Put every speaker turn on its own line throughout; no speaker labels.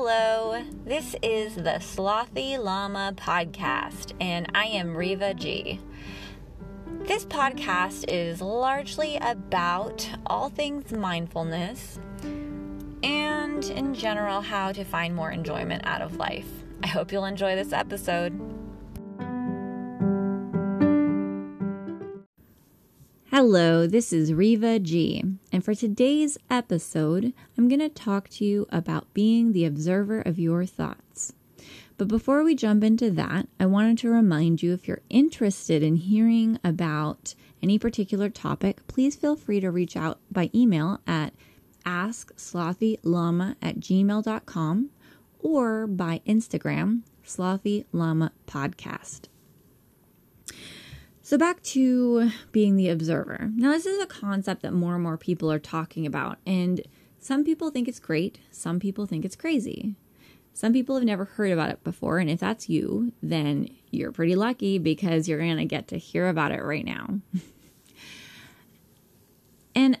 Hello, this is the Slothy Llama podcast, and I am Riva G. This podcast is largely about all things mindfulness and, in general, how to find more enjoyment out of life. I hope you'll enjoy this episode. Hello, this is Riva G, and for today's episode, I'm going to talk to you about being the observer of your thoughts. But before we jump into that, I wanted to remind you if you're interested in hearing about any particular topic, please feel free to reach out by email at askslothyllama at gmail.com or by Instagram, Slothy Llama Podcast. So, back to being the observer. Now, this is a concept that more and more people are talking about, and some people think it's great, some people think it's crazy. Some people have never heard about it before, and if that's you, then you're pretty lucky because you're to get to hear about it right now. and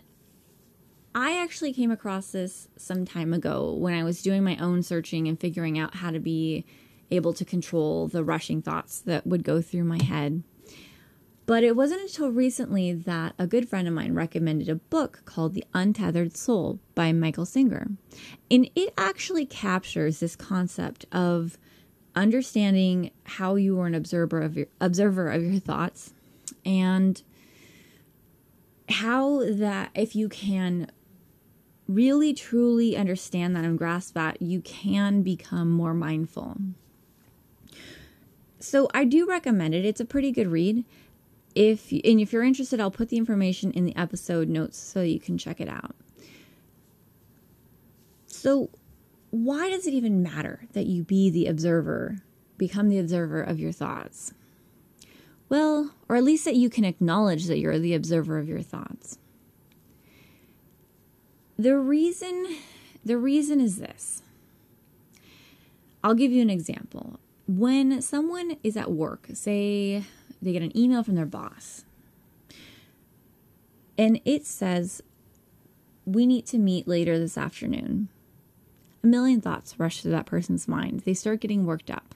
I actually came across this some time ago when I was doing my own searching and figuring out how to be able to control the rushing thoughts that would go through my head. But it wasn't until recently that a good friend of mine recommended a book called The Untethered Soul by Michael Singer. And it actually captures this concept of understanding how you are an observer of your observer of your thoughts and how that if you can really truly understand that and grasp that you can become more mindful. So I do recommend it. It's a pretty good read if and if you're interested, I'll put the information in the episode notes so you can check it out. So, why does it even matter that you be the observer, become the observer of your thoughts? Well, or at least that you can acknowledge that you're the observer of your thoughts. The reason the reason is this. I'll give you an example. When someone is at work, say they get an email from their boss. And it says, We need to meet later this afternoon. A million thoughts rush through that person's mind. They start getting worked up.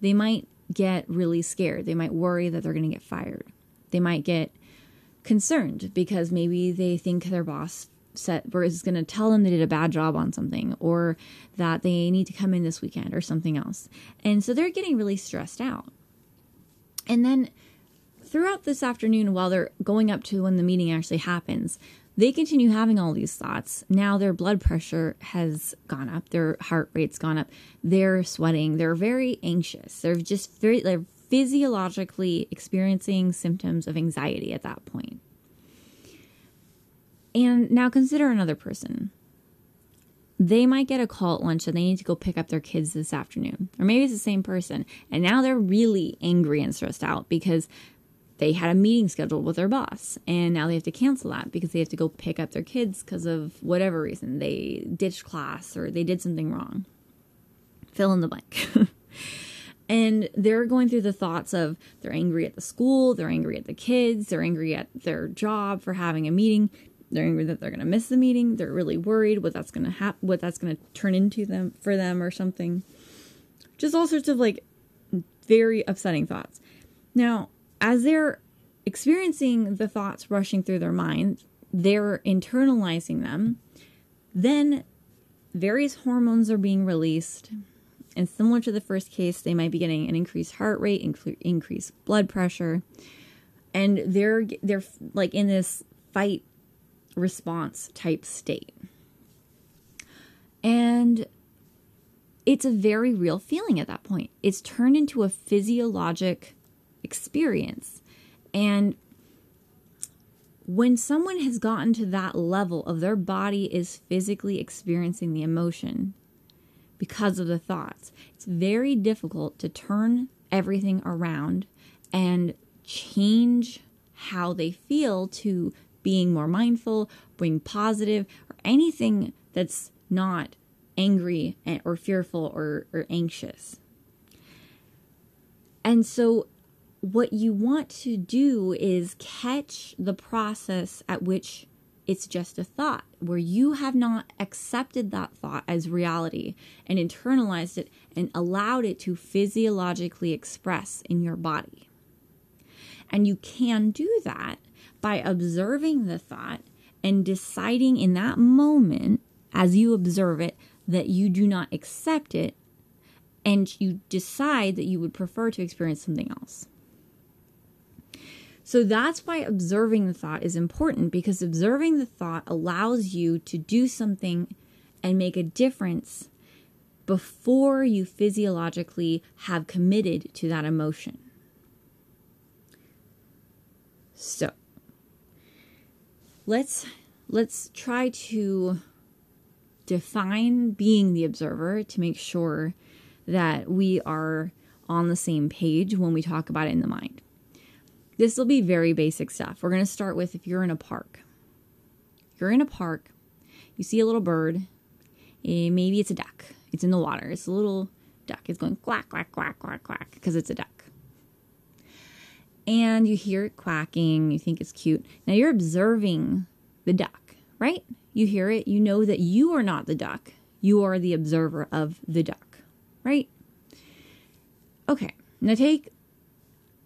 They might get really scared. They might worry that they're going to get fired. They might get concerned because maybe they think their boss set is going to tell them they did a bad job on something or that they need to come in this weekend or something else. And so they're getting really stressed out. And then throughout this afternoon, while they're going up to when the meeting actually happens, they continue having all these thoughts. Now their blood pressure has gone up, their heart rate's gone up, they're sweating, they're very anxious. They're just very, they're physiologically experiencing symptoms of anxiety at that point. And now consider another person they might get a call at lunch and they need to go pick up their kids this afternoon. Or maybe it's the same person. And now they're really angry and stressed out because they had a meeting scheduled with their boss and now they have to cancel that because they have to go pick up their kids because of whatever reason. They ditched class or they did something wrong. Fill in the blank. and they're going through the thoughts of they're angry at the school, they're angry at the kids, they're angry at their job for having a meeting, they're angry that they're going to miss the meeting. They're really worried what that's going to happen, what that's going to turn into them for them or something. Just all sorts of like very upsetting thoughts. Now, as they're experiencing the thoughts rushing through their mind, they're internalizing them. Then various hormones are being released. And similar to the first case, they might be getting an increased heart rate, increased blood pressure, and they're they're like in this fight response type state. And it's a very real feeling at that point. It's turned into a physiologic experience. And when someone has gotten to that level of their body is physically experiencing the emotion because of the thoughts, it's very difficult to turn everything around and change how they feel to being more mindful, being positive, or anything that's not angry or fearful or, or anxious. And so, what you want to do is catch the process at which it's just a thought where you have not accepted that thought as reality and internalized it and allowed it to physiologically express in your body. And you can do that by observing the thought and deciding in that moment, as you observe it, that you do not accept it and you decide that you would prefer to experience something else. So that's why observing the thought is important because observing the thought allows you to do something and make a difference before you physiologically have committed to that emotion. So, let's let's try to define being the observer to make sure that we are on the same page when we talk about it in the mind. This will be very basic stuff. We're going to start with if you're in a park. You're in a park, you see a little bird, eh, maybe it's a duck. It's in the water. It's a little duck. It's going quack, quack, quack, quack, quack because it's a duck. And you hear it quacking, you think it's cute. Now you're observing the duck, right? You hear it, you know that you are not the duck. You are the observer of the duck, right? Okay, now take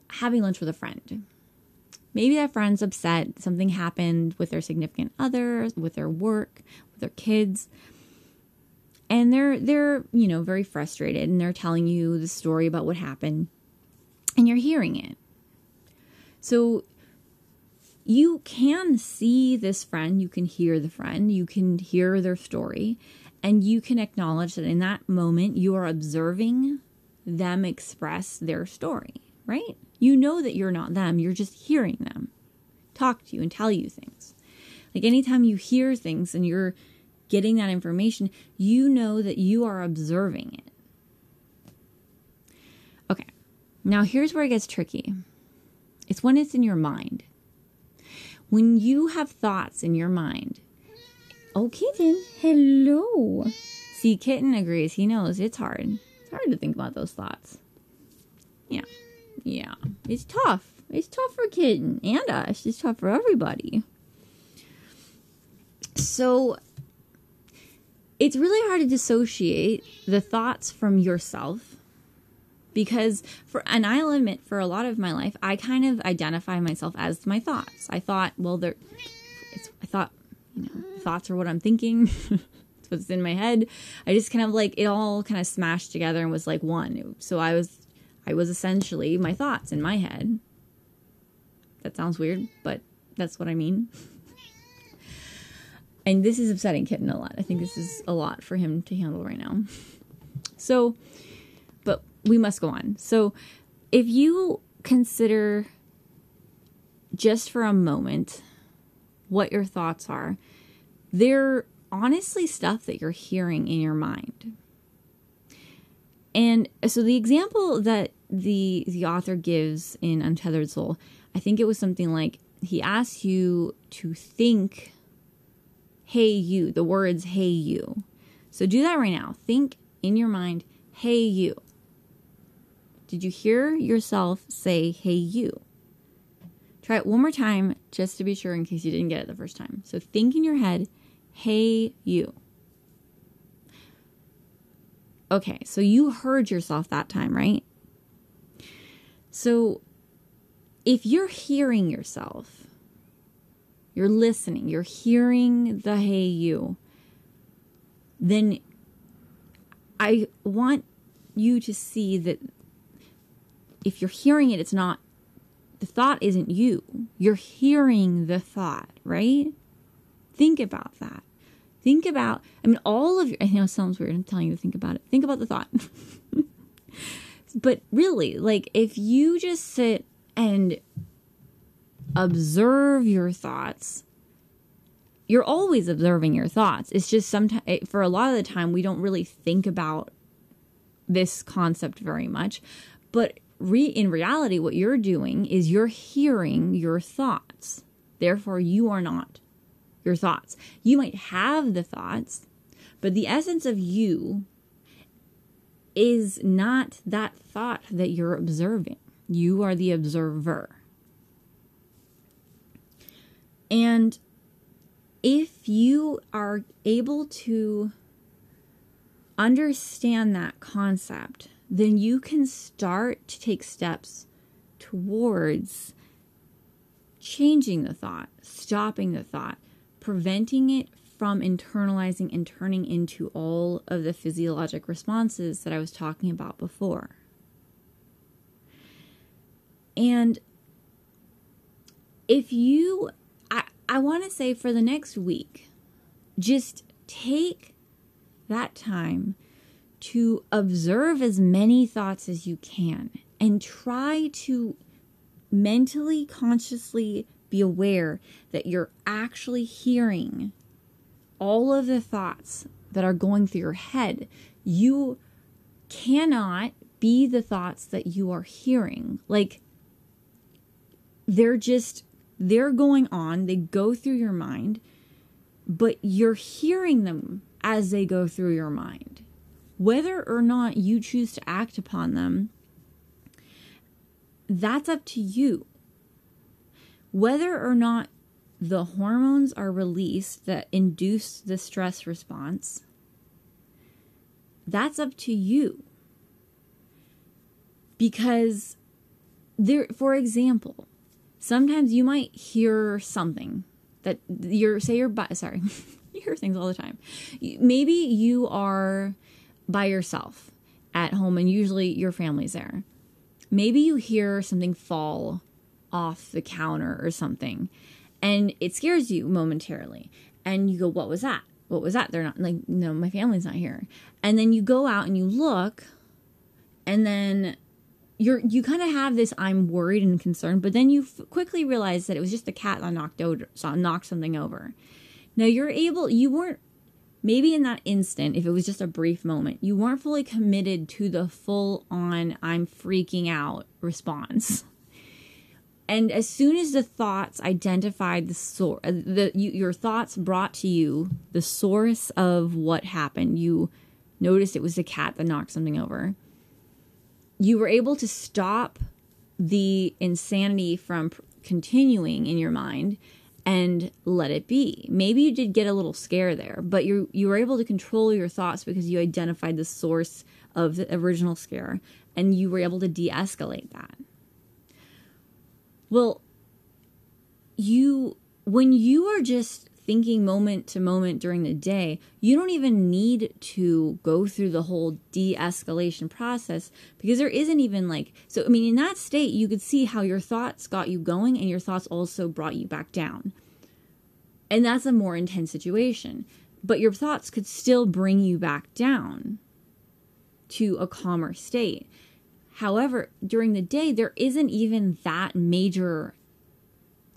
having lunch with a friend. Maybe that friend's upset, something happened with their significant other, with their work, with their kids. And they're they're, you know, very frustrated and they're telling you the story about what happened and you're hearing it. So you can see this friend, you can hear the friend, you can hear their story, and you can acknowledge that in that moment you are observing them express their story, right? You know that you're not them, you're just hearing them talk to you and tell you things. Like anytime you hear things and you're getting that information, you know that you are observing it. Okay, now here's where it gets tricky it's when it's in your mind. When you have thoughts in your mind, oh, kitten, hello. See, kitten agrees. He knows it's hard. It's hard to think about those thoughts. Yeah. Yeah, it's tough. It's tough for Kitten and us. It's tough for everybody. So it's really hard to dissociate the thoughts from yourself because for and I'll admit for a lot of my life I kind of identify myself as my thoughts. I thought, well, they're it's I thought, you know, thoughts are what I'm thinking. it's what's in my head. I just kind of like it all kind of smashed together and was like one. So I was I was essentially my thoughts in my head. That sounds weird, but that's what I mean. and this is upsetting Kitten a lot. I think this is a lot for him to handle right now. So, we must go on. So, if you consider just for a moment what your thoughts are, they're honestly stuff that you're hearing in your mind. And uh, so the example that the the author gives in Untethered Soul, I think it was something like he asks you to think hey you, the words hey you. So do that right now. Think in your mind, hey you. Did you hear yourself say hey you? Try it one more time just to be sure in case you didn't get it the first time. So think in your head, hey you. Okay, so you heard yourself that time, right? So if you're hearing yourself, you're listening, you're hearing the hey you, then I want you to see that if you're hearing it, it's not, the thought isn't you. You're hearing the thought, right? Think about that. Think about, I mean, all of your, I know it sounds weird. I'm telling you to think about it. Think about the thought. but really, like, if you just sit and observe your thoughts, you're always observing your thoughts. It's just sometimes, for a lot of the time, we don't really think about this concept very much. But re- in reality, what you're doing is you're hearing your thoughts. Therefore, you are not your thoughts. You might have the thoughts, but the essence of you is not that thought that you're observing. You are the observer. And if you are able to understand that concept, then you can start to take steps towards changing the thought, stopping the thought, preventing it from internalizing and turning into all of the physiologic responses that I was talking about before. And if you, I, I want to say for the next week, just take that time to observe as many thoughts as you can and try to mentally, consciously be aware that you're actually hearing all of the thoughts that are going through your head. You cannot be the thoughts that you are hearing. Like, they're just, they're going on, they go through your mind, but you're hearing them as they go through your mind. Whether or not you choose to act upon them, that's up to you. Whether or not the hormones are released that induce the stress response, that's up to you. Because there for example, sometimes you might hear something that you're say you're sorry, you hear things all the time. Maybe you are by yourself at home and usually your family's there. Maybe you hear something fall off the counter or something and it scares you momentarily. And you go, What was that? What was that? They're not like, no, my family's not here. And then you go out and you look, and then you're you kind of have this I'm worried and concerned, but then you f- quickly realize that it was just the cat that knocked over, knocked something over. Now you're able, you weren't maybe in that instant, if it was just a brief moment, you weren't fully committed to the full on I'm freaking out response. And as soon as the thoughts identified the source, uh, the you, your thoughts brought to you the source of what happened, you noticed it was the cat that knocked something over. You were able to stop the insanity from continuing in your mind and let it be. Maybe you did get a little scare there, but you you were able to control your thoughts because you identified the source of the original scare and you were able to de-escalate that. Well, you when you are just thinking moment to moment during the day, you don't even need to go through the whole de escalation process because there isn't even like, so I mean, in that state, you could see how your thoughts got you going and your thoughts also brought you back down. And that's a more intense situation. But your thoughts could still bring you back down to a calmer state. However, during the day, there isn't even that major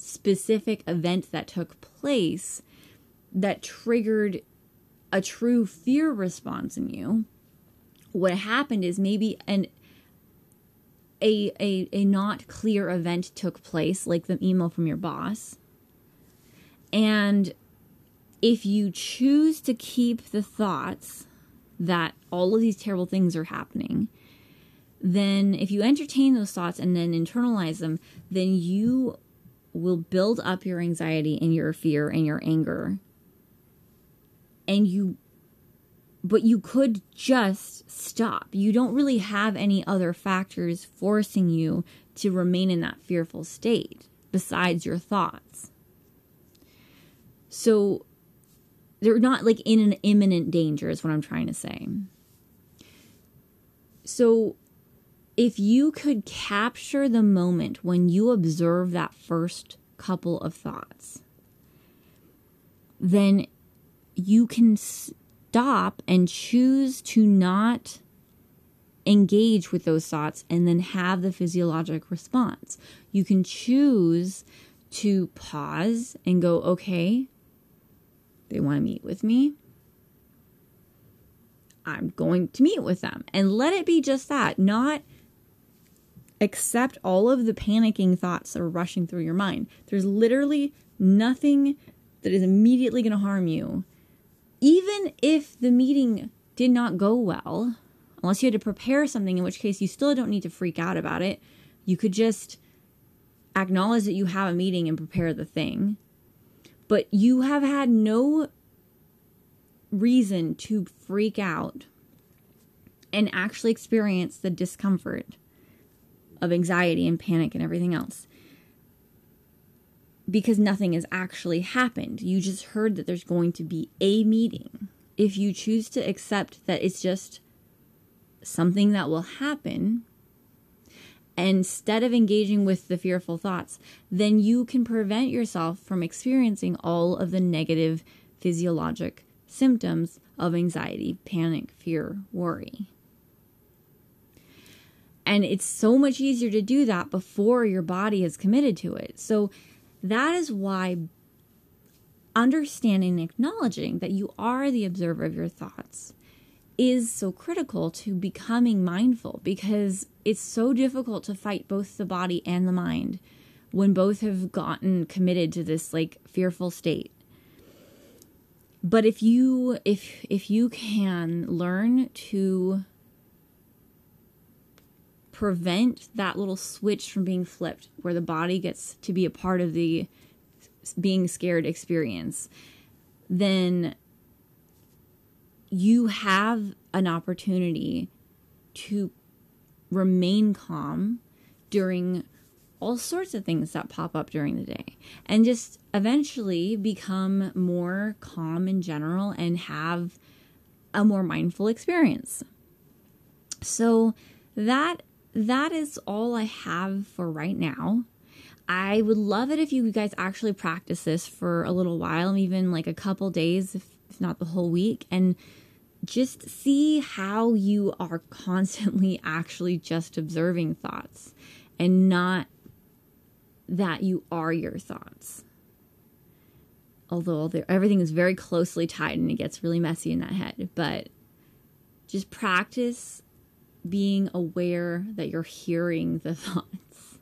specific event that took place that triggered a true fear response in you. What happened is maybe an a, a, a not clear event took place, like the email from your boss. And if you choose to keep the thoughts that all of these terrible things are happening, then if you entertain those thoughts and then internalize them, then you will build up your anxiety and your fear and your anger. And you, but you could just stop. You don't really have any other factors forcing you to remain in that fearful state besides your thoughts. So they're not like in an imminent danger, is what I'm trying to say. So if you could capture the moment when you observe that first couple of thoughts, then you can stop and choose to not engage with those thoughts and then have the physiologic response. You can choose to pause and go, okay, they want to meet with me. I'm going to meet with them and let it be just that, not accept all of the panicking thoughts that are rushing through your mind. There's literally nothing that is immediately going to harm you. Even if the meeting did not go well, unless you had to prepare something, in which case you still don't need to freak out about it. You could just acknowledge that you have a meeting and prepare the thing. But you have had no reason to freak out and actually experience the discomfort of anxiety and panic and everything else because nothing has actually happened. You just heard that there's going to be a meeting. If you choose to accept that it's just something that will happen, instead of engaging with the fearful thoughts, then you can prevent yourself from experiencing all of the negative physiologic symptoms of anxiety, panic, fear, worry. And it's so much easier to do that before your body is committed to it. So that is why understanding and acknowledging that you are the observer of your thoughts is so critical to becoming mindful because it's so difficult to fight both the body and the mind when both have gotten committed to this like fearful state but if you if if you can learn to prevent that little switch from being flipped where the body gets to be a part of the being scared experience, then you have an opportunity to remain calm during all sorts of things that pop up during the day and just eventually become more calm in general and have a more mindful experience. So that that is all I have for right now. I would love it if you guys actually practice this for a little while, even like a couple days, if, not the whole week, and just see how you are constantly actually just observing thoughts and not that you are your thoughts. Although everything is very closely tied and it gets really messy in that head, but just practice being aware that you're hearing the thoughts.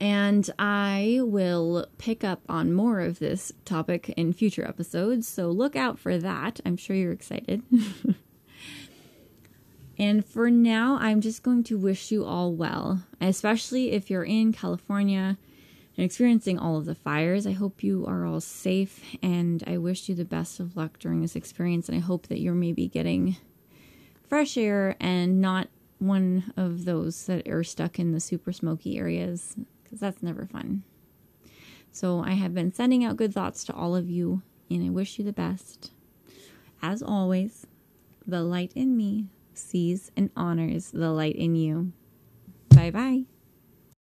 And I will pick up on more of this topic in future episodes, so look out for that. I'm sure you're excited. and for now, I'm just going to wish you all well, especially if you're in California and experiencing all of the fires. I hope you are all safe, and I wish you the best of luck during this experience. And I hope that you're maybe getting fresh air and not one of those that are stuck in the super smoky areas because that's never fun. So I have been sending out good thoughts to all of you and I wish you the best. As always, the light in me sees and honors the light in you. Bye bye.